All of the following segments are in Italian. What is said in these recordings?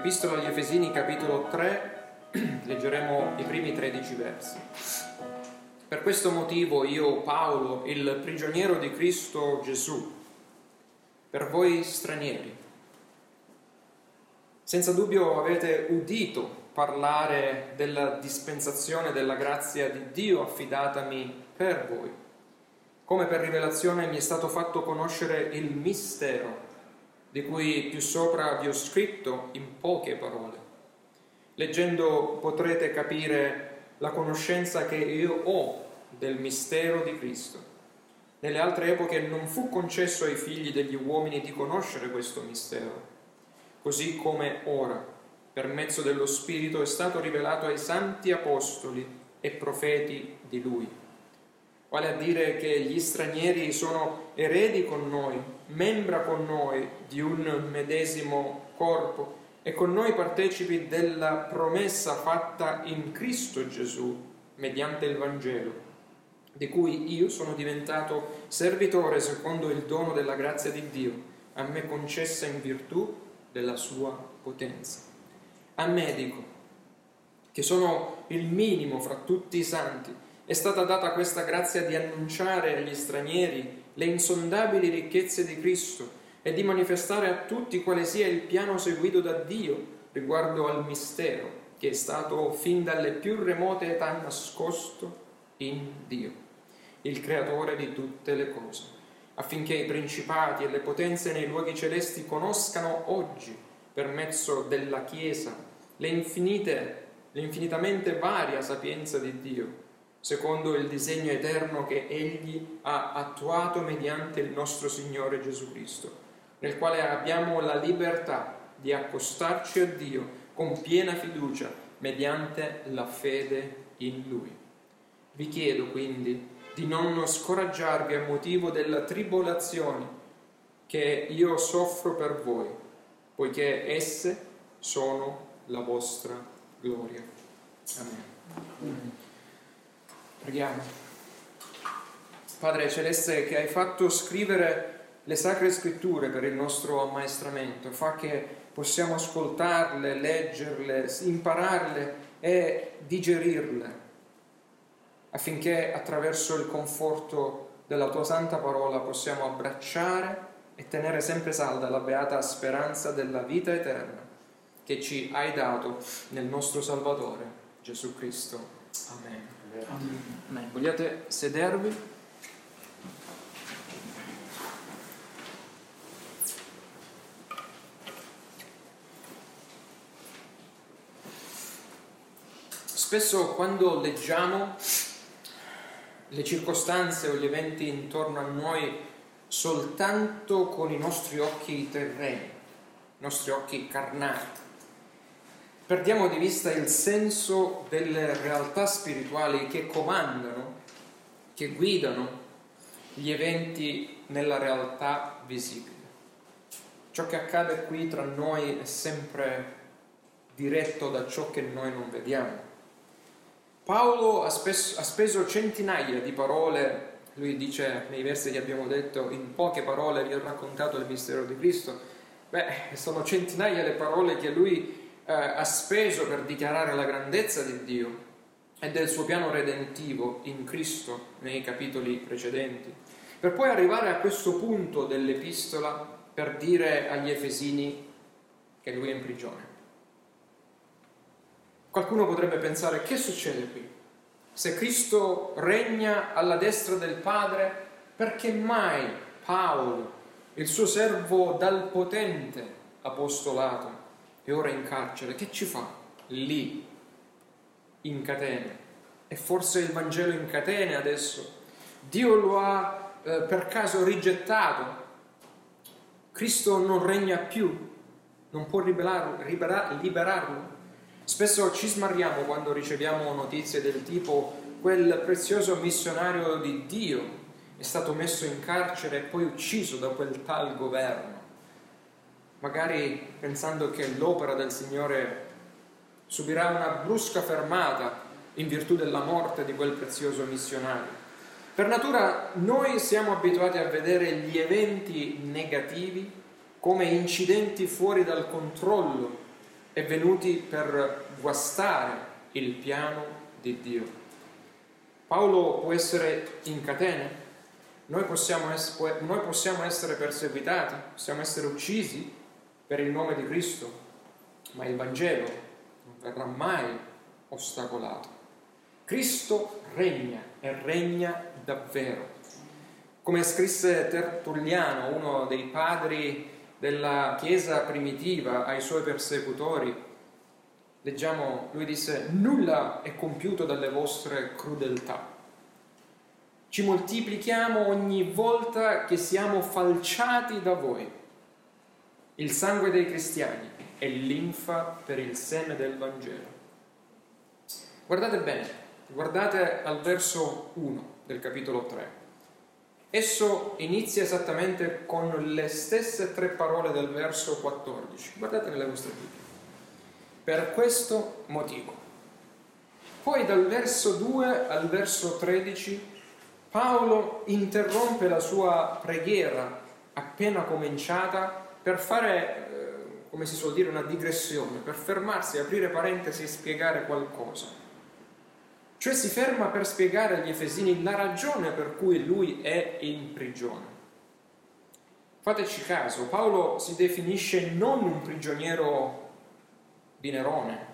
Epistola agli Efesini capitolo 3, leggeremo i primi 13 versi. Per questo motivo io, Paolo, il prigioniero di Cristo Gesù, per voi stranieri, senza dubbio avete udito parlare della dispensazione della grazia di Dio affidatami per voi. Come per rivelazione mi è stato fatto conoscere il mistero di cui più sopra vi ho scritto in poche parole. Leggendo potrete capire la conoscenza che io ho del mistero di Cristo. Nelle altre epoche non fu concesso ai figli degli uomini di conoscere questo mistero, così come ora, per mezzo dello Spirito, è stato rivelato ai santi apostoli e profeti di Lui vale a dire che gli stranieri sono eredi con noi, membra con noi di un medesimo corpo e con noi partecipi della promessa fatta in Cristo Gesù mediante il Vangelo, di cui io sono diventato servitore secondo il dono della grazia di Dio, a me concessa in virtù della sua potenza. A me dico, che sono il minimo fra tutti i santi, è stata data questa grazia di annunciare agli stranieri le insondabili ricchezze di Cristo e di manifestare a tutti quale sia il piano seguito da Dio riguardo al mistero che è stato fin dalle più remote età nascosto in Dio, il creatore di tutte le cose, affinché i principati e le potenze nei luoghi celesti conoscano oggi, per mezzo della Chiesa, le infinite, l'infinitamente varia sapienza di Dio secondo il disegno eterno che Egli ha attuato mediante il nostro Signore Gesù Cristo, nel quale abbiamo la libertà di accostarci a Dio con piena fiducia mediante la fede in Lui. Vi chiedo quindi di non scoraggiarvi a motivo della tribolazione che io soffro per voi, poiché esse sono la vostra gloria. Amen. Preghiamo. Padre Celeste, che hai fatto scrivere le sacre scritture per il nostro ammaestramento, fa che possiamo ascoltarle, leggerle, impararle e digerirle, affinché attraverso il conforto della tua santa parola possiamo abbracciare e tenere sempre salda la beata speranza della vita eterna che ci hai dato nel nostro Salvatore Gesù Cristo. Amen. Amen. Vogliate sedervi? Spesso quando leggiamo le circostanze o gli eventi intorno a noi soltanto con i nostri occhi terreni, i nostri occhi carnali, perdiamo di vista il senso delle realtà spirituali che comandano, che guidano gli eventi nella realtà visibile. Ciò che accade qui tra noi è sempre diretto da ciò che noi non vediamo. Paolo ha speso, ha speso centinaia di parole, lui dice nei versi che abbiamo detto, in poche parole vi ho raccontato il mistero di Cristo. Beh, sono centinaia le parole che lui eh, ha speso per dichiarare la grandezza di Dio e del suo piano redentivo in Cristo nei capitoli precedenti, per poi arrivare a questo punto dell'epistola per dire agli Efesini che lui è in prigione. Qualcuno potrebbe pensare che succede qui? Se Cristo regna alla destra del Padre, perché mai Paolo, il suo servo dal potente apostolato, è ora in carcere, che ci fa lì, in catene? E forse il Vangelo in catene adesso? Dio lo ha eh, per caso rigettato? Cristo non regna più? Non può liberarlo, liberarlo? Spesso ci smarriamo quando riceviamo notizie del tipo quel prezioso missionario di Dio è stato messo in carcere e poi ucciso da quel tal governo magari pensando che l'opera del Signore subirà una brusca fermata in virtù della morte di quel prezioso missionario. Per natura noi siamo abituati a vedere gli eventi negativi come incidenti fuori dal controllo e venuti per guastare il piano di Dio. Paolo può essere in catene, noi possiamo, es- noi possiamo essere perseguitati, possiamo essere uccisi per il nome di Cristo, ma il Vangelo non verrà mai ostacolato. Cristo regna e regna davvero. Come scrisse Tertulliano, uno dei padri della Chiesa primitiva, ai suoi persecutori, leggiamo, lui disse, nulla è compiuto dalle vostre crudeltà. Ci moltiplichiamo ogni volta che siamo falciati da voi. Il sangue dei cristiani è linfa per il seme del Vangelo. Guardate bene, Guardate al verso 1 del capitolo 3. Esso inizia esattamente con le stesse tre parole del verso 14. Guardate nelle vostre Bibbie. Per questo motivo. Poi dal verso 2 al verso 13 Paolo interrompe la sua preghiera appena cominciata per fare, eh, come si suol dire, una digressione, per fermarsi, aprire parentesi e spiegare qualcosa. Cioè si ferma per spiegare agli Efesini la ragione per cui lui è in prigione. Fateci caso, Paolo si definisce non un prigioniero di Nerone,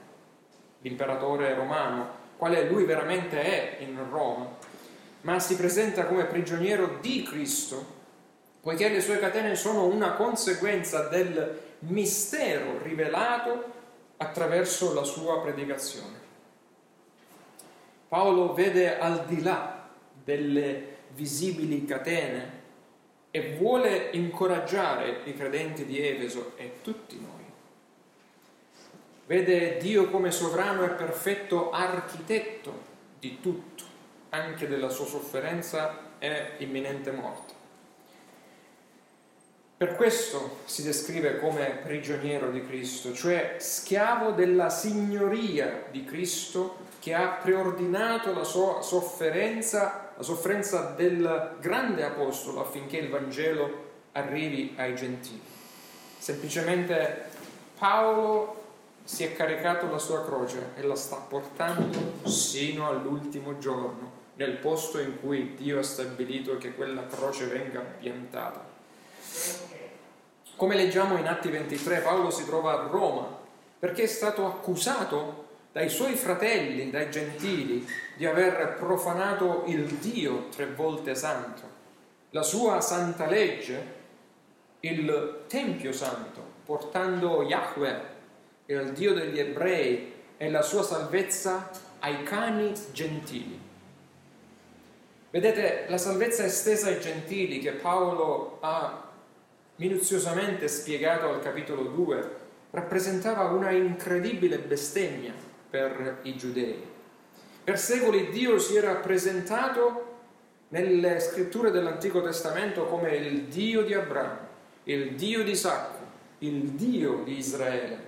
l'imperatore romano, quale lui veramente è in Roma, ma si presenta come prigioniero di Cristo, poiché le sue catene sono una conseguenza del mistero rivelato attraverso la sua predicazione. Paolo vede al di là delle visibili catene e vuole incoraggiare i credenti di Efeso e tutti noi. Vede Dio come sovrano e perfetto architetto di tutto, anche della sua sofferenza e imminente morte. Per questo si descrive come prigioniero di Cristo, cioè schiavo della signoria di Cristo che ha preordinato la sua sofferenza, la sofferenza del grande apostolo affinché il Vangelo arrivi ai gentili. Semplicemente Paolo si è caricato la sua croce e la sta portando sino all'ultimo giorno, nel posto in cui Dio ha stabilito che quella croce venga piantata. Come leggiamo in Atti 23, Paolo si trova a Roma perché è stato accusato dai suoi fratelli, dai gentili, di aver profanato il Dio tre volte santo, la sua santa legge, il Tempio Santo, portando Yahweh, il Dio degli ebrei, e la sua salvezza ai cani gentili. Vedete, la salvezza estesa ai gentili che Paolo ha minuziosamente spiegato al capitolo 2 rappresentava una incredibile bestemmia per i giudei. Per secoli Dio si era presentato nelle scritture dell'Antico Testamento come il Dio di Abramo, il Dio di Isacco, il Dio di Israele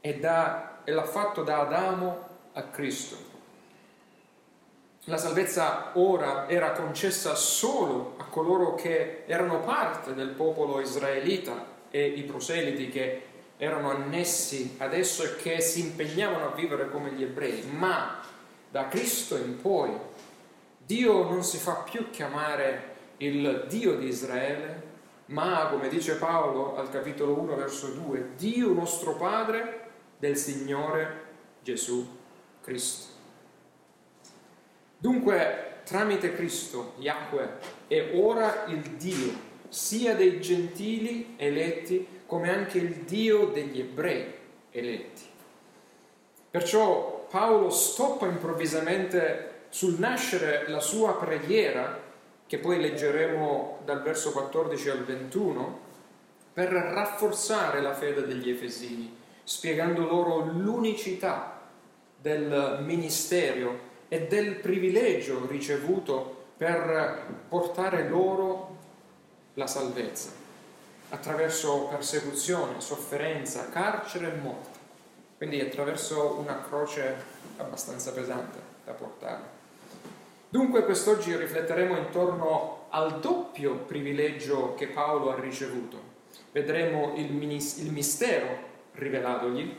e, da, e l'ha fatto da Adamo a Cristo. La salvezza ora era concessa solo a coloro che erano parte del popolo israelita e i proseliti che erano annessi ad esso e che si impegnavano a vivere come gli ebrei, ma da Cristo in poi Dio non si fa più chiamare il Dio di Israele, ma come dice Paolo al capitolo 1 verso 2, Dio nostro Padre del Signore Gesù Cristo. Dunque, tramite Cristo, Yahweh è ora il Dio sia dei gentili eletti come anche il Dio degli ebrei eletti. Perciò Paolo stoppa improvvisamente sul nascere la sua preghiera, che poi leggeremo dal verso 14 al 21, per rafforzare la fede degli Efesini, spiegando loro l'unicità del ministero e del privilegio ricevuto per portare loro la salvezza attraverso persecuzione, sofferenza, carcere e morte. Quindi attraverso una croce abbastanza pesante da portare. Dunque quest'oggi rifletteremo intorno al doppio privilegio che Paolo ha ricevuto. Vedremo il, il mistero rivelatogli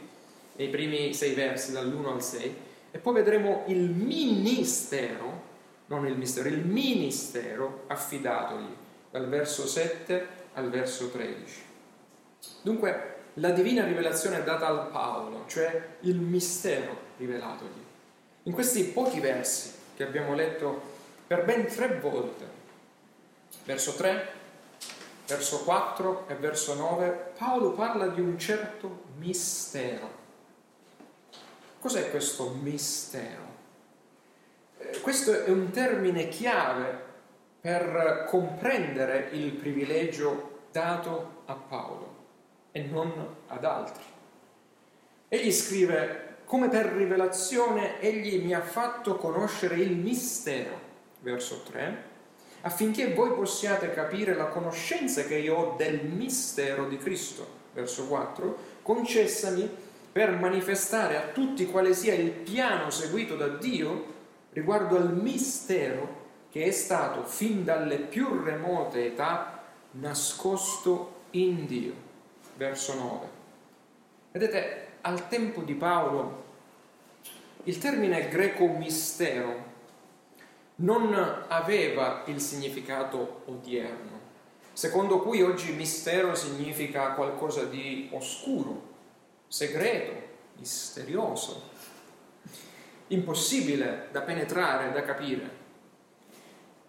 nei primi sei versi, dall'1 al 6, e poi vedremo il ministero, non il mistero, il ministero affidatogli, dal verso 7 al verso 13. Dunque, la divina rivelazione è data al Paolo, cioè il mistero rivelatogli. In questi pochi versi che abbiamo letto per ben tre volte, verso 3, verso 4 e verso 9, Paolo parla di un certo mistero. Cos'è questo mistero? Eh, questo è un termine chiave per comprendere il privilegio dato a Paolo e non ad altri. Egli scrive, come per rivelazione egli mi ha fatto conoscere il mistero, verso 3, affinché voi possiate capire la conoscenza che io ho del mistero di Cristo, verso 4, concessami per manifestare a tutti quale sia il piano seguito da Dio riguardo al mistero che è stato fin dalle più remote età nascosto in Dio verso 9. Vedete, al tempo di Paolo il termine greco mistero non aveva il significato odierno, secondo cui oggi mistero significa qualcosa di oscuro, segreto, misterioso, impossibile da penetrare, da capire.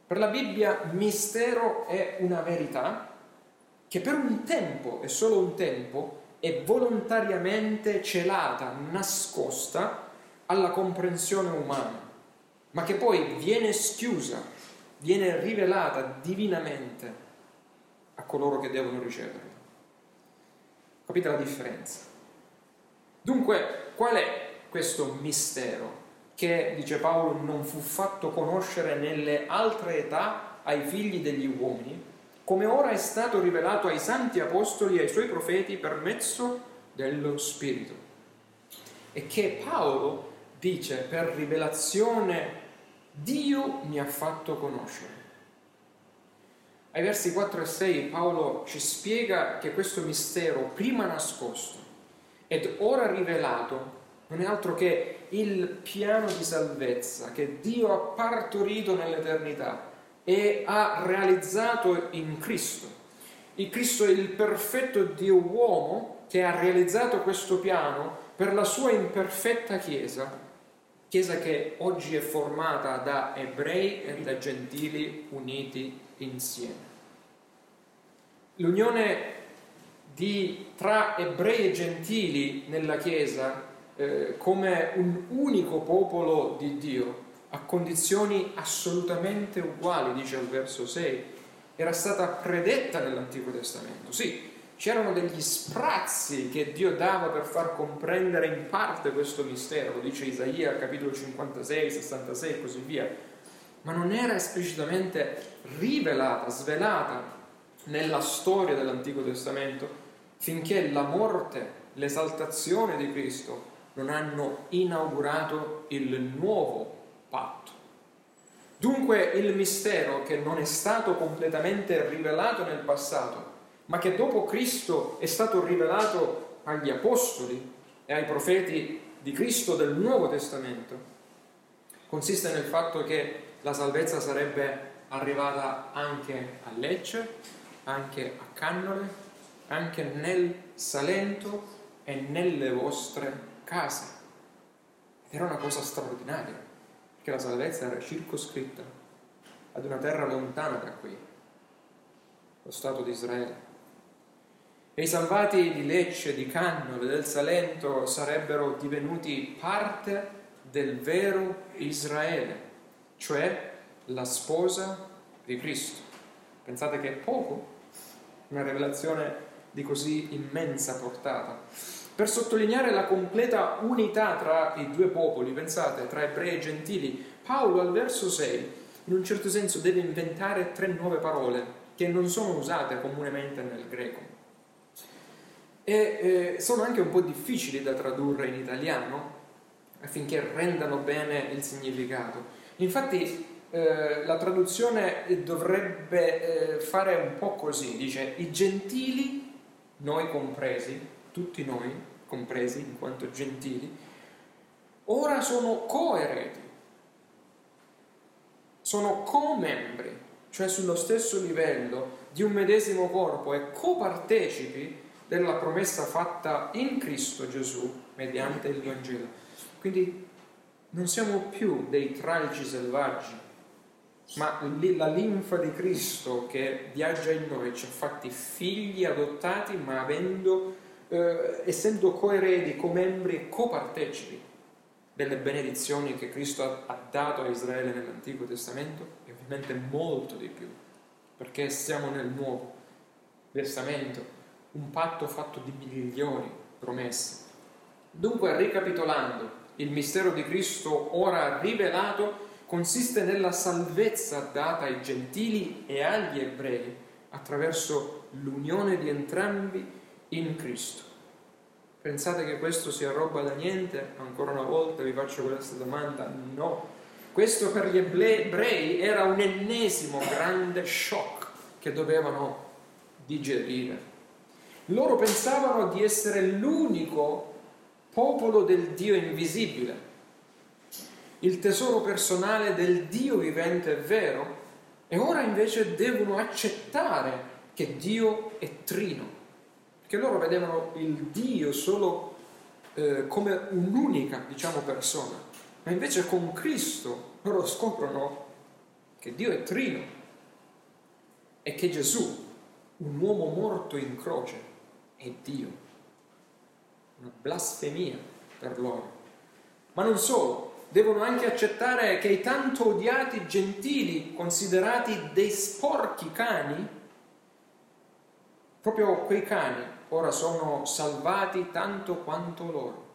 Per la Bibbia mistero è una verità che per un tempo, e solo un tempo, è volontariamente celata, nascosta alla comprensione umana, ma che poi viene schiusa, viene rivelata divinamente a coloro che devono riceverla. Capite la differenza? Dunque, qual è questo mistero che, dice Paolo, non fu fatto conoscere nelle altre età ai figli degli uomini? come ora è stato rivelato ai santi apostoli e ai suoi profeti per mezzo dello Spirito. E che Paolo dice per rivelazione Dio mi ha fatto conoscere. Ai versi 4 e 6 Paolo ci spiega che questo mistero, prima nascosto ed ora rivelato, non è altro che il piano di salvezza che Dio ha partorito nell'eternità e ha realizzato in Cristo. Il Cristo è il perfetto Dio uomo che ha realizzato questo piano per la sua imperfetta Chiesa, Chiesa che oggi è formata da ebrei e da gentili uniti insieme. L'unione di, tra ebrei e gentili nella Chiesa eh, come un unico popolo di Dio a condizioni assolutamente uguali, dice al verso 6, era stata predetta nell'Antico Testamento. Sì, c'erano degli sprazzi che Dio dava per far comprendere in parte questo mistero, lo dice Isaia capitolo 56, 66 e così via, ma non era esplicitamente rivelata, svelata nella storia dell'Antico Testamento finché la morte, l'esaltazione di Cristo non hanno inaugurato il nuovo patto. Dunque il mistero che non è stato completamente rivelato nel passato, ma che dopo Cristo è stato rivelato agli apostoli e ai profeti di Cristo del Nuovo Testamento, consiste nel fatto che la salvezza sarebbe arrivata anche a Lecce, anche a Cannole, anche nel Salento e nelle vostre case. Ed era una cosa straordinaria che la salvezza era circoscritta ad una terra lontana da qui, lo Stato di Israele. E i salvati di Lecce, di Cannole, del Salento sarebbero divenuti parte del vero Israele, cioè la sposa di Cristo. Pensate che è poco? Una rivelazione di così immensa portata per sottolineare la completa unità tra i due popoli, pensate, tra ebrei e gentili, Paolo al verso 6 in un certo senso deve inventare tre nuove parole che non sono usate comunemente nel greco e eh, sono anche un po' difficili da tradurre in italiano affinché rendano bene il significato. Infatti eh, la traduzione dovrebbe eh, fare un po' così, dice i gentili, noi compresi, tutti noi, compresi in quanto gentili, ora sono coereti, sono co-membri, cioè sullo stesso livello di un medesimo corpo e copartecipi della promessa fatta in Cristo Gesù mediante il Vangelo. Quindi non siamo più dei tralci selvaggi, ma la linfa di Cristo che viaggia in noi ci ha fatti figli adottati, ma avendo, eh, essendo coeredi, comembri e copartecipi delle benedizioni che Cristo ha dato a Israele nell'Antico Testamento e ovviamente molto di più, perché siamo nel Nuovo Testamento, un patto fatto di migliori promesse. Dunque, ricapitolando, il mistero di Cristo ora rivelato consiste nella salvezza data ai gentili e agli ebrei attraverso l'unione di entrambi in Cristo. Pensate che questo sia roba da niente? Ancora una volta vi faccio questa domanda. No. Questo per gli ebrei era un ennesimo grande shock che dovevano digerire. Loro pensavano di essere l'unico popolo del Dio invisibile, il tesoro personale del Dio vivente e vero, e ora invece devono accettare che Dio è trino, perché loro vedevano il Dio solo eh, come un'unica, diciamo, persona, ma invece con Cristo loro scoprono che Dio è trino e che Gesù, un uomo morto in croce, è Dio. Una blasfemia per loro. Ma non solo, devono anche accettare che i tanto odiati gentili, considerati dei sporchi cani, proprio quei cani ora sono salvati tanto quanto loro,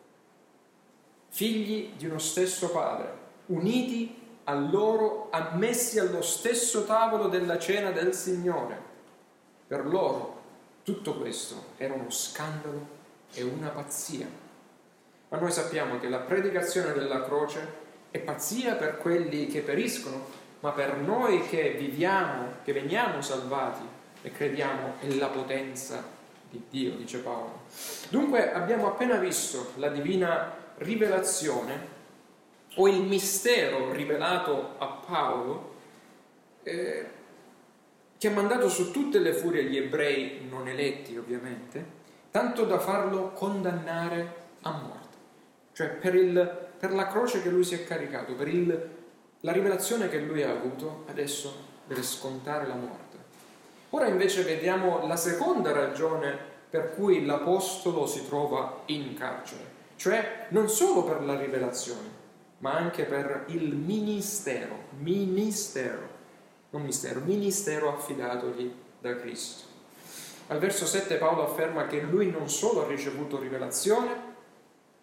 figli di uno stesso padre, uniti a loro, ammessi allo stesso tavolo della cena del Signore. Per loro tutto questo era uno scandalo e una pazzia. Ma noi sappiamo che la predicazione della croce è pazzia per quelli che periscono, ma per noi che viviamo, che veniamo salvati e crediamo nella potenza di Dio, dice Paolo. Dunque abbiamo appena visto la divina rivelazione o il mistero rivelato a Paolo eh, che ha mandato su tutte le furie gli ebrei non eletti ovviamente, tanto da farlo condannare a morte. Cioè per, il, per la croce che lui si è caricato, per il, la rivelazione che lui ha avuto, adesso deve scontare la morte. Ora invece vediamo la seconda ragione per cui l'Apostolo si trova in carcere, cioè non solo per la rivelazione, ma anche per il ministero, ministero, non mistero, ministero affidatogli da Cristo. Al verso 7 Paolo afferma che lui non solo ha ricevuto rivelazione,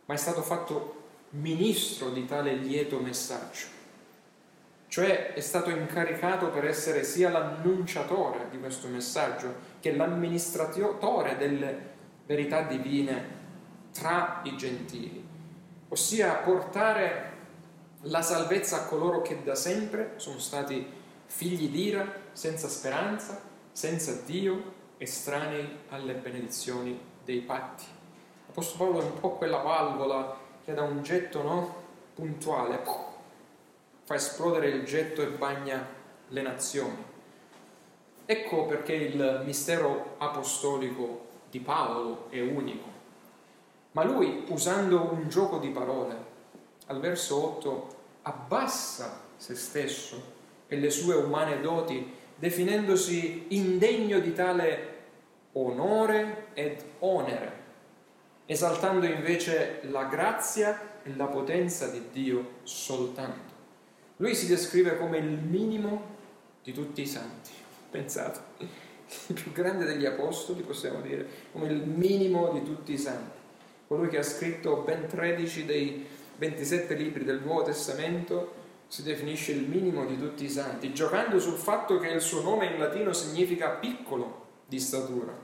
ma è stato fatto ministro di tale lieto messaggio. Cioè è stato incaricato per essere sia l'annunciatore di questo messaggio che l'amministratore delle verità divine tra i gentili, ossia portare la salvezza a coloro che da sempre sono stati figli d'ira, senza speranza, senza Dio, estranei alle benedizioni dei patti. L'Apostolo Paolo è un po' quella valvola che da un getto no, puntuale fa esplodere il getto e bagna le nazioni. Ecco perché il mistero apostolico di Paolo è unico. Ma lui, usando un gioco di parole, al verso 8, abbassa se stesso e le sue umane doti, definendosi indegno di tale onore ed onere esaltando invece la grazia e la potenza di Dio soltanto. Lui si descrive come il minimo di tutti i santi. Pensate, il più grande degli apostoli, possiamo dire, come il minimo di tutti i santi. Colui che ha scritto ben 13 dei 27 libri del Nuovo Testamento si definisce il minimo di tutti i santi, giocando sul fatto che il suo nome in latino significa piccolo di statura,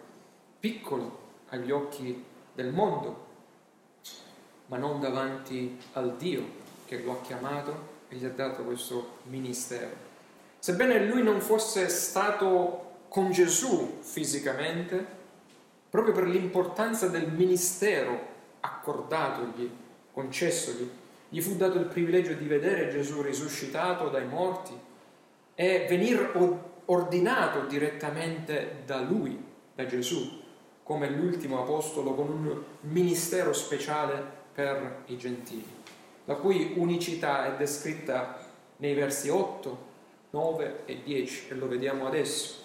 piccolo agli occhi del mondo, ma non davanti al Dio che lo ha chiamato e gli ha dato questo ministero. Sebbene lui non fosse stato con Gesù fisicamente, proprio per l'importanza del ministero accordatogli, concessogli. Gli fu dato il privilegio di vedere Gesù risuscitato dai morti e venire ordinato direttamente da lui, da Gesù, come l'ultimo apostolo con un ministero speciale per i gentili, la cui unicità è descritta nei versi 8, 9 e 10 e lo vediamo adesso.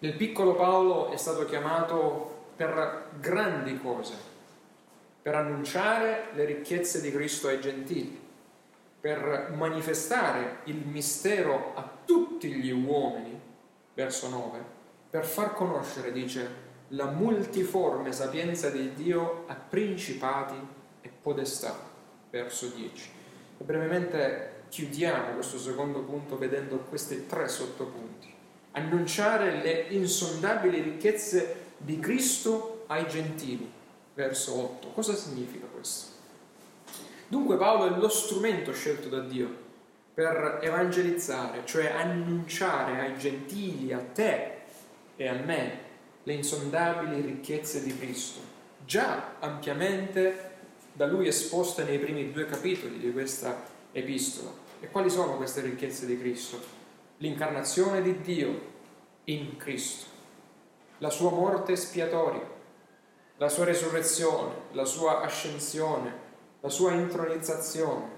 Il piccolo Paolo è stato chiamato per grandi cose, per annunciare le ricchezze di Cristo ai gentili, per manifestare il mistero a tutti gli uomini, verso 9, per far conoscere, dice, la multiforme sapienza di Dio a principati e podestà, verso 10. E brevemente chiudiamo questo secondo punto vedendo questi tre sottopunti. Annunciare le insondabili ricchezze di Cristo ai gentili, verso 8. Cosa significa questo? Dunque Paolo è lo strumento scelto da Dio per evangelizzare, cioè annunciare ai gentili, a te e a me, le insondabili ricchezze di Cristo, già ampiamente da lui esposte nei primi due capitoli di questa epistola. E quali sono queste ricchezze di Cristo? L'incarnazione di Dio in Cristo, la sua morte espiatoria, la sua resurrezione, la sua ascensione, la sua intronizzazione,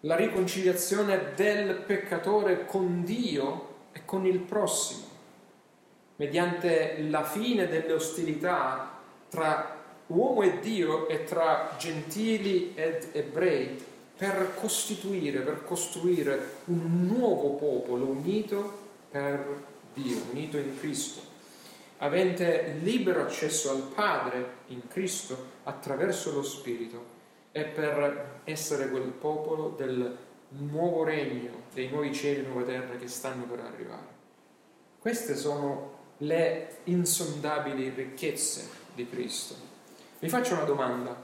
la riconciliazione del peccatore con Dio e con il prossimo, mediante la fine delle ostilità tra uomo e Dio e tra gentili ed ebrei per costituire, per costruire un nuovo popolo unito per Dio, unito in Cristo, avente libero accesso al Padre in Cristo attraverso lo Spirito è per essere quel popolo del nuovo regno, dei nuovi cieli e nuove terre che stanno per arrivare. Queste sono le insondabili ricchezze di Cristo. Vi faccio una domanda.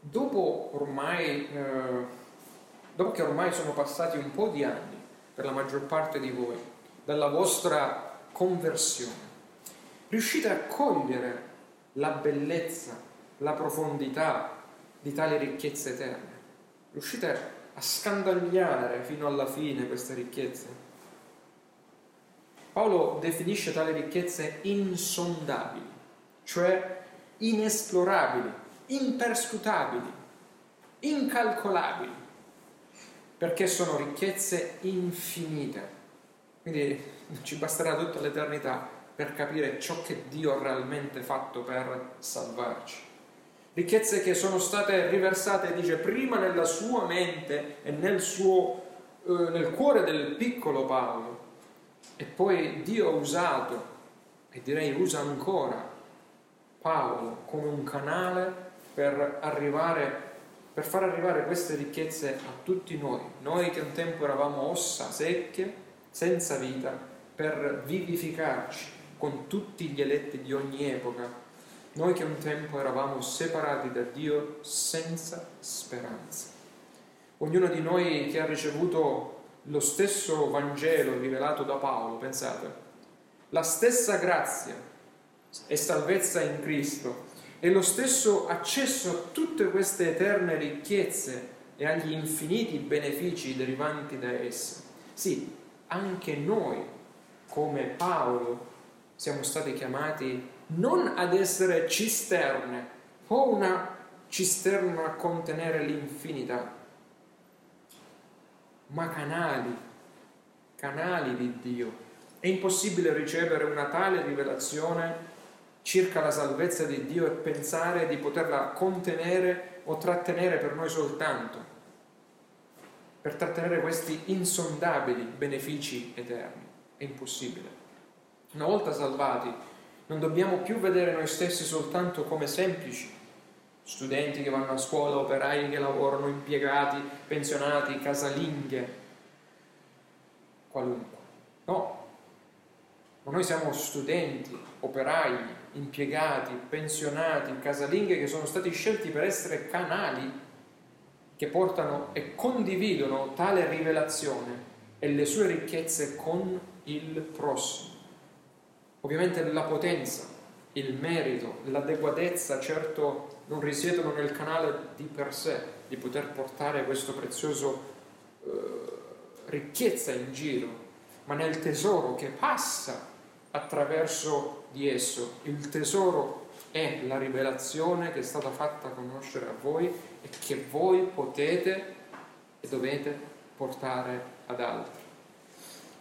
Dopo ormai, eh, dopo che ormai sono passati un po' di anni per la maggior parte di voi dalla vostra conversione, riuscite a cogliere la bellezza, la profondità, di tali ricchezze eterne. Riuscite a scandagliare fino alla fine queste ricchezze? Paolo definisce tali ricchezze insondabili, cioè inesplorabili, imperscrutabili, incalcolabili, perché sono ricchezze infinite. Quindi ci basterà tutta l'eternità per capire ciò che Dio ha realmente fatto per salvarci ricchezze che sono state riversate, dice, prima nella sua mente e nel, suo, eh, nel cuore del piccolo Paolo, e poi Dio ha usato, e direi usa ancora, Paolo come un canale per arrivare per far arrivare queste ricchezze a tutti noi, noi che un tempo eravamo ossa secche, senza vita, per vivificarci con tutti gli eletti di ogni epoca noi che un tempo eravamo separati da Dio senza speranza. Ognuno di noi che ha ricevuto lo stesso Vangelo rivelato da Paolo, pensate, la stessa grazia e salvezza in Cristo e lo stesso accesso a tutte queste eterne ricchezze e agli infiniti benefici derivanti da esse. Sì, anche noi, come Paolo, siamo stati chiamati non ad essere cisterne o una cisterna a contenere l'infinità, ma canali, canali di Dio. È impossibile ricevere una tale rivelazione circa la salvezza di Dio e pensare di poterla contenere o trattenere per noi soltanto, per trattenere questi insondabili benefici eterni. È impossibile. Una volta salvati, non dobbiamo più vedere noi stessi soltanto come semplici studenti che vanno a scuola, operai che lavorano, impiegati, pensionati, casalinghe, qualunque. No, ma noi siamo studenti, operai, impiegati, pensionati, casalinghe che sono stati scelti per essere canali che portano e condividono tale rivelazione e le sue ricchezze con il prossimo. Ovviamente la potenza, il merito, l'adeguatezza, certo non risiedono nel canale di per sé, di poter portare questo prezioso eh, ricchezza in giro, ma nel tesoro che passa attraverso di esso. Il tesoro è la rivelazione che è stata fatta conoscere a voi e che voi potete e dovete portare ad altri.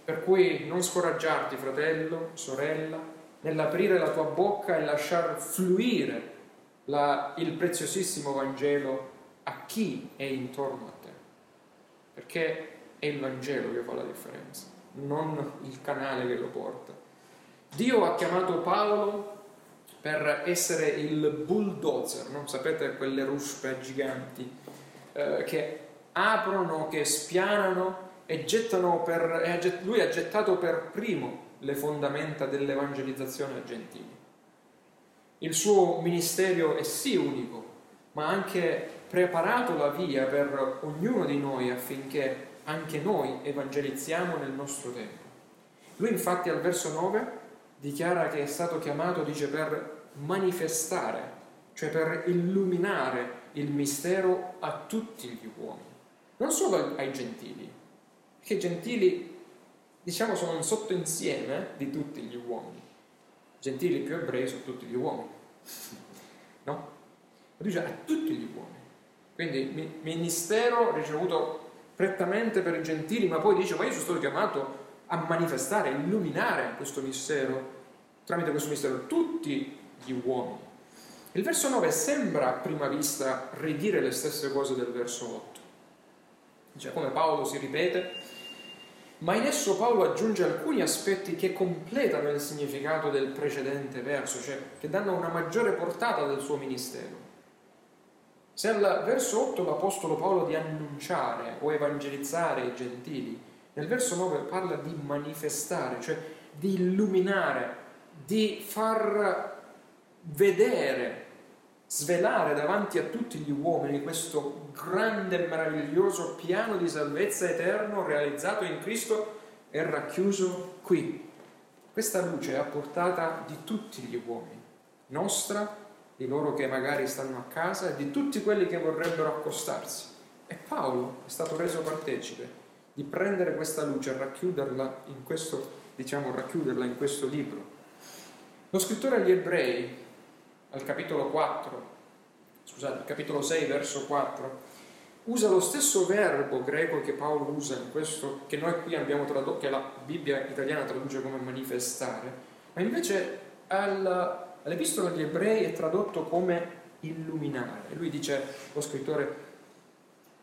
Per cui non scoraggiarti, fratello, sorella, nell'aprire la tua bocca e lasciar fluire la, il preziosissimo Vangelo a chi è intorno a te. Perché è il Vangelo che fa la differenza, non il canale che lo porta. Dio ha chiamato Paolo per essere il bulldozer, non sapete quelle ruspe giganti eh, che aprono, che spianano e gettano per, lui ha gettato per primo le fondamenta dell'evangelizzazione ai gentili. Il suo ministero è sì unico, ma ha anche preparato la via per ognuno di noi affinché anche noi evangelizziamo nel nostro tempo. Lui infatti al verso 9 dichiara che è stato chiamato, dice, per manifestare, cioè per illuminare il mistero a tutti gli uomini, non solo ai gentili, perché i gentili diciamo sono un sottoinsieme di tutti gli uomini. Gentili più ebrei sono tutti gli uomini. No? Ma dice a tutti gli uomini. Quindi ministero ricevuto prettamente per i gentili, ma poi dice, ma io sono stato chiamato a manifestare, a illuminare questo mistero, tramite questo mistero, tutti gli uomini. Il verso 9 sembra a prima vista ridire le stesse cose del verso 8. Dice come Paolo si ripete, ma in esso Paolo aggiunge alcuni aspetti che completano il significato del precedente verso, cioè che danno una maggiore portata del suo ministero. Se al verso 8 l'Apostolo Paolo di annunciare o evangelizzare i gentili, nel verso 9 parla di manifestare, cioè di illuminare, di far vedere svelare davanti a tutti gli uomini questo grande e meraviglioso piano di salvezza eterno realizzato in Cristo è racchiuso qui. Questa luce è a portata di tutti gli uomini, nostra, di loro che magari stanno a casa e di tutti quelli che vorrebbero accostarsi. E Paolo è stato reso partecipe di prendere questa luce e racchiuderla in questo, diciamo, racchiuderla in questo libro. Lo scrittore agli ebrei al capitolo 4, scusate, capitolo 6, verso 4, usa lo stesso verbo greco che Paolo usa in questo, che noi qui abbiamo tradotto, che la Bibbia italiana traduce come manifestare, ma invece al, all'epistola agli ebrei è tradotto come illuminare. Lui dice, lo scrittore,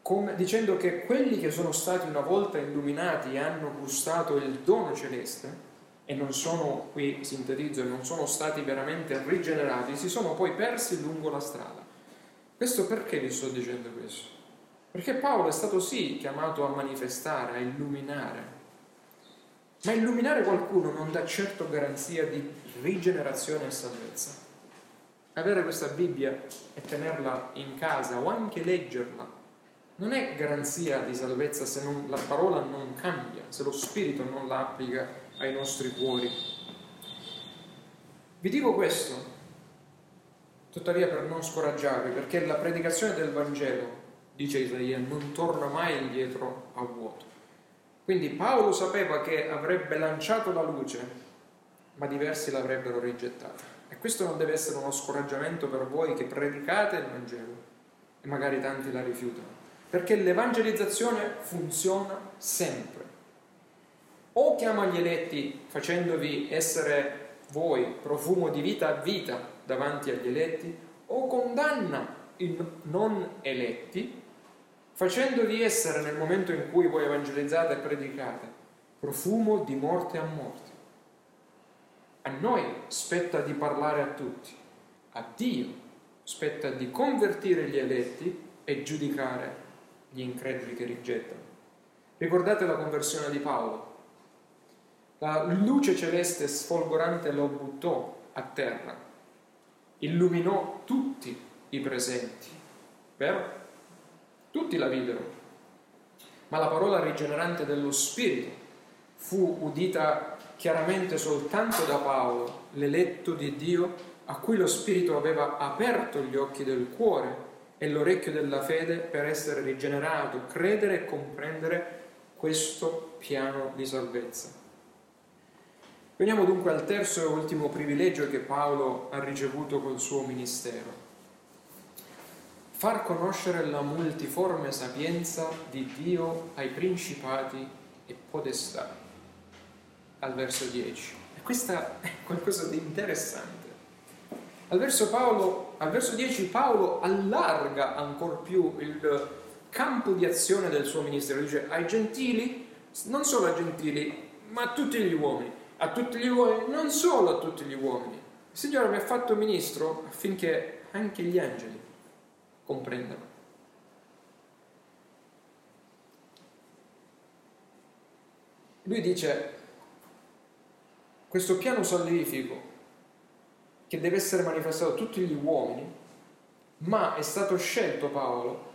come, dicendo che quelli che sono stati una volta illuminati e hanno gustato il dono celeste, e non sono, qui sintetizzo, non sono stati veramente rigenerati, si sono poi persi lungo la strada. Questo perché vi sto dicendo questo? Perché Paolo è stato sì chiamato a manifestare, a illuminare, ma illuminare qualcuno non dà certo garanzia di rigenerazione e salvezza. Avere questa Bibbia e tenerla in casa o anche leggerla non è garanzia di salvezza se la parola non cambia, se lo Spirito non la applica ai nostri cuori. Vi dico questo, tuttavia per non scoraggiarvi, perché la predicazione del Vangelo, dice Isaia, non torna mai indietro a vuoto. Quindi Paolo sapeva che avrebbe lanciato la luce, ma diversi l'avrebbero rigettata. E questo non deve essere uno scoraggiamento per voi che predicate il Vangelo e magari tanti la rifiutano, perché l'evangelizzazione funziona sempre o chiama gli eletti facendovi essere voi profumo di vita a vita davanti agli eletti, o condanna i non eletti facendovi essere nel momento in cui voi evangelizzate e predicate profumo di morte a morte. A noi spetta di parlare a tutti, a Dio spetta di convertire gli eletti e giudicare gli increduli che rigettano. Ricordate la conversione di Paolo, la luce celeste sfolgorante lo buttò a terra, illuminò tutti i presenti, vero? Tutti la videro, ma la parola rigenerante dello Spirito fu udita chiaramente soltanto da Paolo, l'eletto di Dio, a cui lo Spirito aveva aperto gli occhi del cuore e l'orecchio della fede per essere rigenerato, credere e comprendere questo piano di salvezza. Veniamo dunque al terzo e ultimo privilegio che Paolo ha ricevuto col suo ministero. Far conoscere la multiforme sapienza di Dio ai principati e podestà. Al verso 10. E questo è qualcosa di interessante. Al verso, Paolo, al verso 10 Paolo allarga ancora più il campo di azione del suo ministero. Dice ai gentili, non solo ai gentili, ma a tutti gli uomini. A tutti gli uomini, non solo a tutti gli uomini. Il Signore mi ha fatto ministro affinché anche gli angeli comprendano. Lui dice, questo piano salvifico che deve essere manifestato a tutti gli uomini, ma è stato scelto Paolo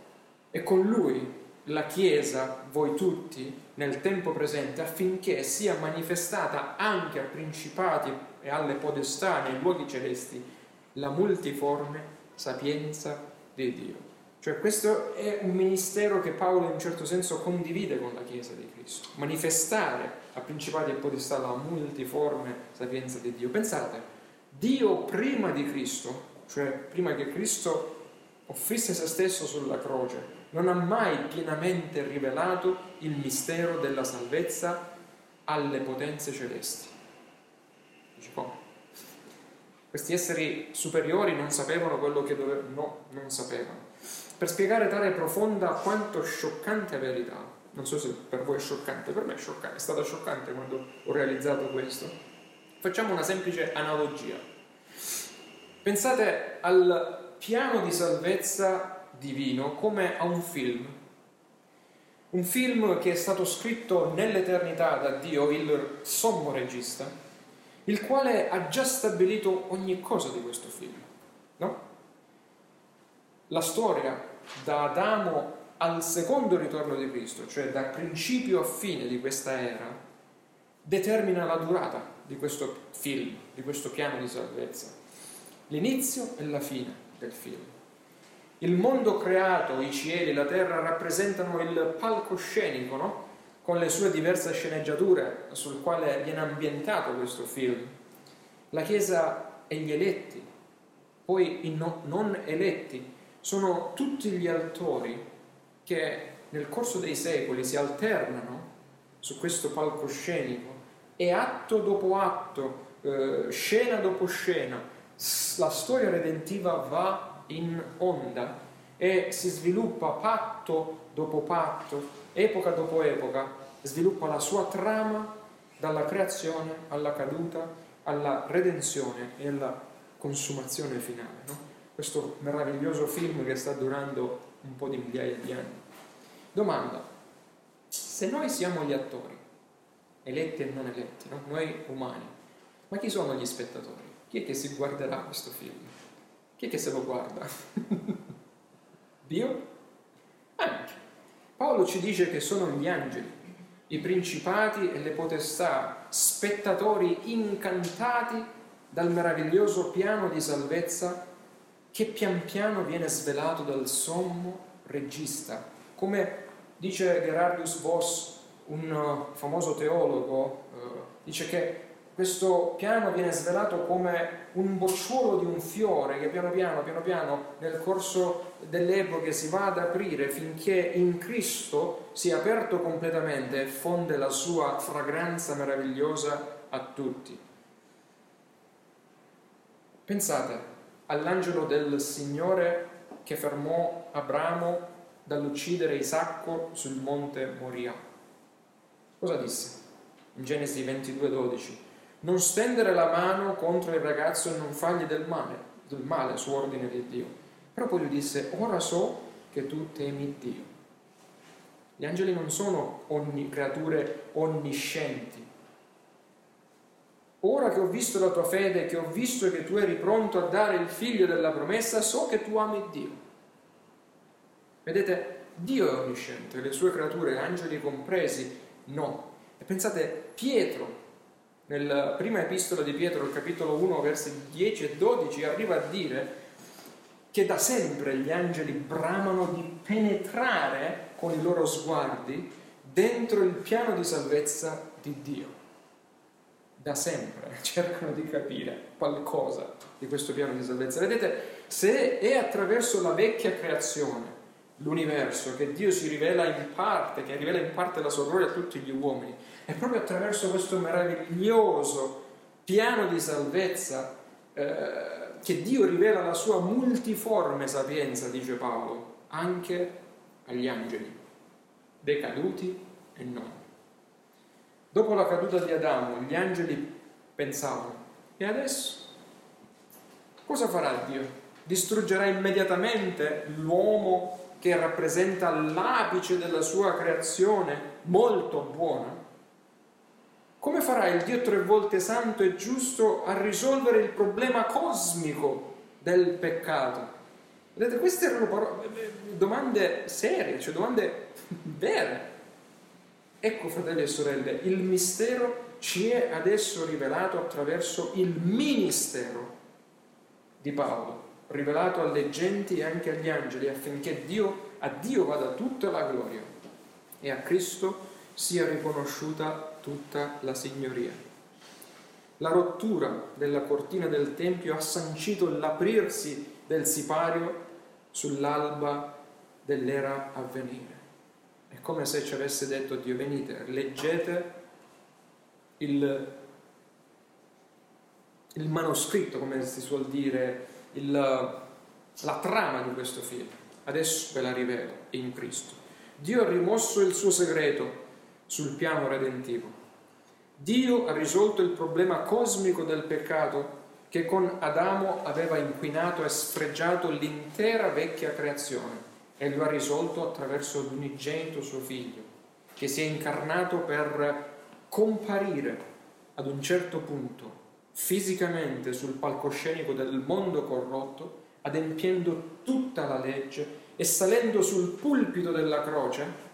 e con lui la Chiesa, voi tutti, nel tempo presente, affinché sia manifestata anche a principati e alle podestà nei luoghi celesti la multiforme sapienza di Dio. Cioè questo è un ministero che Paolo in un certo senso condivide con la Chiesa di Cristo, manifestare a principati e podestà la multiforme sapienza di Dio. Pensate, Dio prima di Cristo, cioè prima che Cristo offrisse se stesso sulla croce, non ha mai pienamente rivelato il mistero della salvezza alle potenze celesti. Dice come? Questi esseri superiori non sapevano quello che dovevano, no, non sapevano. Per spiegare tale profonda quanto scioccante verità, non so se per voi è scioccante, per me è scioccante, è stata scioccante quando ho realizzato questo Facciamo una semplice analogia. Pensate al piano di salvezza divino come a un film. Un film che è stato scritto nell'eternità da Dio, il sommo regista, il quale ha già stabilito ogni cosa di questo film. No? La storia da Adamo al secondo ritorno di Cristo, cioè da principio a fine di questa era, determina la durata di questo film, di questo piano di salvezza. L'inizio e la fine del film. Il mondo creato, i cieli, la terra rappresentano il palcoscenico, no? con le sue diverse sceneggiature sul quale viene ambientato questo film. La Chiesa e gli eletti, poi i no, non eletti, sono tutti gli attori che nel corso dei secoli si alternano su questo palcoscenico e atto dopo atto, eh, scena dopo scena, la storia redentiva va in onda e si sviluppa patto dopo patto, epoca dopo epoca, sviluppa la sua trama dalla creazione alla caduta, alla redenzione e alla consumazione finale. No? Questo meraviglioso film che sta durando un po' di migliaia di anni. Domanda, se noi siamo gli attori, eletti e non eletti, no? noi umani. Ma chi sono gli spettatori? Chi è che si guarderà questo film? Chi è che se lo guarda? Dio? Anche. Paolo ci dice che sono gli angeli, i principati e le potestà, spettatori incantati dal meraviglioso piano di salvezza che pian piano viene svelato dal sommo regista. Come dice Gerardus Voss un uh, famoso teologo uh, dice che questo piano viene svelato come un bocciolo di un fiore che piano piano, piano piano nel corso delle epoche si va ad aprire finché in Cristo sia aperto completamente e fonde la sua fragranza meravigliosa a tutti. Pensate all'angelo del Signore che fermò Abramo dall'uccidere Isacco sul monte Moria Cosa disse? In Genesi 22:12. Non stendere la mano contro il ragazzo e non fargli del male, del male su ordine di Dio. Però poi lui disse, ora so che tu temi Dio. Gli angeli non sono ogni, creature onniscienti. Ora che ho visto la tua fede, che ho visto che tu eri pronto a dare il figlio della promessa, so che tu ami Dio. Vedete, Dio è onnisciente, le sue creature, angeli compresi, No. E pensate, Pietro, nella prima epistola di Pietro, capitolo 1, versi 10 e 12, arriva a dire che da sempre gli angeli bramano di penetrare con i loro sguardi dentro il piano di salvezza di Dio. Da sempre cercano di capire qualcosa di questo piano di salvezza. Vedete, se è attraverso la vecchia creazione, l'universo, che Dio si rivela in parte, che rivela in parte la sua gloria a tutti gli uomini, è proprio attraverso questo meraviglioso piano di salvezza eh, che Dio rivela la sua multiforme sapienza, dice Paolo, anche agli angeli, decaduti e non. Dopo la caduta di Adamo, gli angeli pensavano, e adesso? Cosa farà Dio? Distruggerà immediatamente l'uomo che rappresenta l'apice della sua creazione molto buona? Come farà il Dio tre volte santo e giusto a risolvere il problema cosmico del peccato? Vedete, queste erano parole, domande serie, cioè domande vere. Ecco, fratelli e sorelle, il mistero ci è adesso rivelato attraverso il ministero di Paolo, rivelato alle genti e anche agli angeli, affinché Dio, a Dio vada tutta la gloria e a Cristo sia riconosciuta tutta la signoria. La rottura della cortina del Tempio ha sancito l'aprirsi del sipario sull'alba dell'era a venire. È come se ci avesse detto Dio, venite, leggete il, il manoscritto, come si suol dire, il, la trama di questo film. Adesso ve la rivelo in Cristo. Dio ha rimosso il suo segreto sul piano redentivo. Dio ha risolto il problema cosmico del peccato che con Adamo aveva inquinato e sfregiato l'intera vecchia creazione e lo ha risolto attraverso l'unigenito suo figlio, che si è incarnato per comparire ad un certo punto fisicamente sul palcoscenico del mondo corrotto, adempiendo tutta la legge e salendo sul pulpito della croce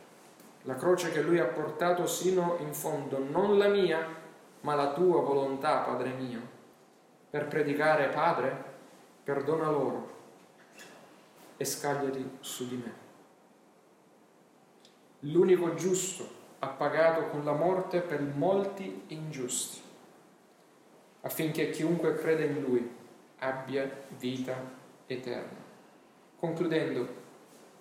la croce che lui ha portato sino in fondo, non la mia, ma la tua volontà, Padre mio, per predicare, Padre, perdona loro e scagliati su di me. L'unico giusto ha pagato con la morte per molti ingiusti, affinché chiunque crede in lui abbia vita eterna. Concludendo,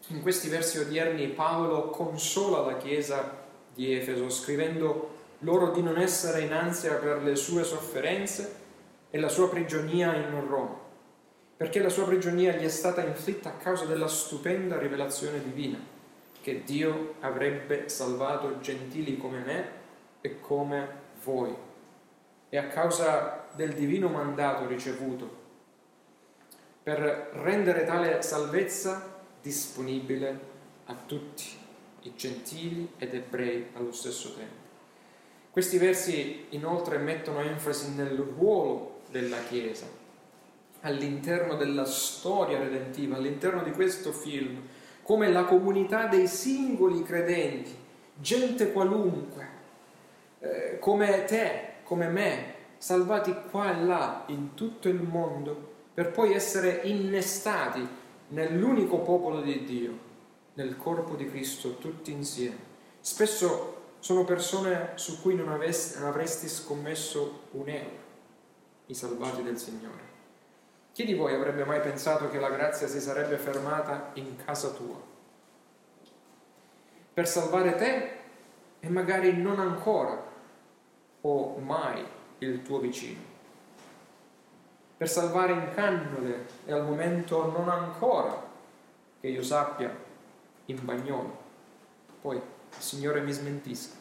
in questi versi odierni Paolo consola la Chiesa di Efeso scrivendo loro di non essere in ansia per le sue sofferenze e la sua prigionia in Roma, perché la sua prigionia gli è stata inflitta a causa della stupenda rivelazione divina, che Dio avrebbe salvato gentili come me e come voi, e a causa del divino mandato ricevuto per rendere tale salvezza disponibile a tutti, i gentili ed ebrei allo stesso tempo. Questi versi inoltre mettono enfasi nel ruolo della Chiesa all'interno della storia redentiva, all'interno di questo film, come la comunità dei singoli credenti, gente qualunque, eh, come te, come me, salvati qua e là in tutto il mondo, per poi essere innestati nell'unico popolo di Dio, nel corpo di Cristo, tutti insieme. Spesso sono persone su cui non, avesti, non avresti scommesso un euro, i salvati del Signore. Chi di voi avrebbe mai pensato che la grazia si sarebbe fermata in casa tua? Per salvare te e magari non ancora o mai il tuo vicino per salvare in cannole e al momento non ancora, che io sappia, in bagnolo. Poi il Signore mi smentisca.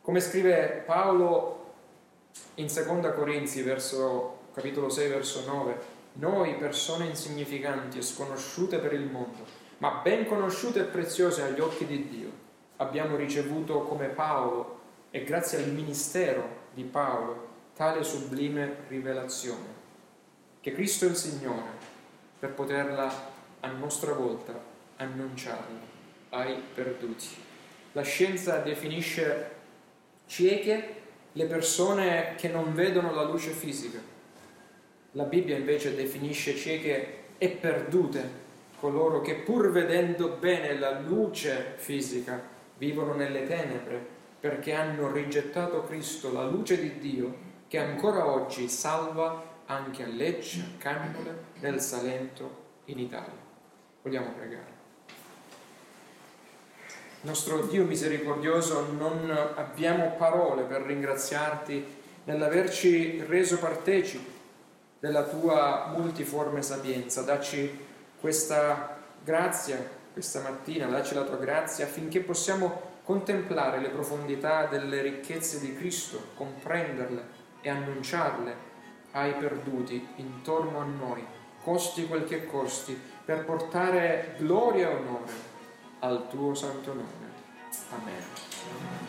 Come scrive Paolo in Seconda Corinzi, verso, capitolo 6, verso 9, noi persone insignificanti e sconosciute per il mondo, ma ben conosciute e preziose agli occhi di Dio, abbiamo ricevuto come Paolo e grazie al ministero di Paolo tale sublime rivelazione, che Cristo è il Signore, per poterla a nostra volta annunciarla ai perduti. La scienza definisce cieche le persone che non vedono la luce fisica. La Bibbia invece definisce cieche e perdute coloro che pur vedendo bene la luce fisica vivono nelle tenebre perché hanno rigettato Cristo, la luce di Dio, che ancora oggi salva anche a Lecce, a Cannole, nel Salento, in Italia. Vogliamo pregare. Nostro Dio misericordioso, non abbiamo parole per ringraziarti nell'averci reso partecipi della tua multiforme sapienza. Dacci questa grazia questa mattina, dacci la tua grazia affinché possiamo contemplare le profondità delle ricchezze di Cristo, comprenderle e annunciarle ai perduti intorno a noi, costi quel che costi, per portare gloria e onore al tuo santo nome. Amen.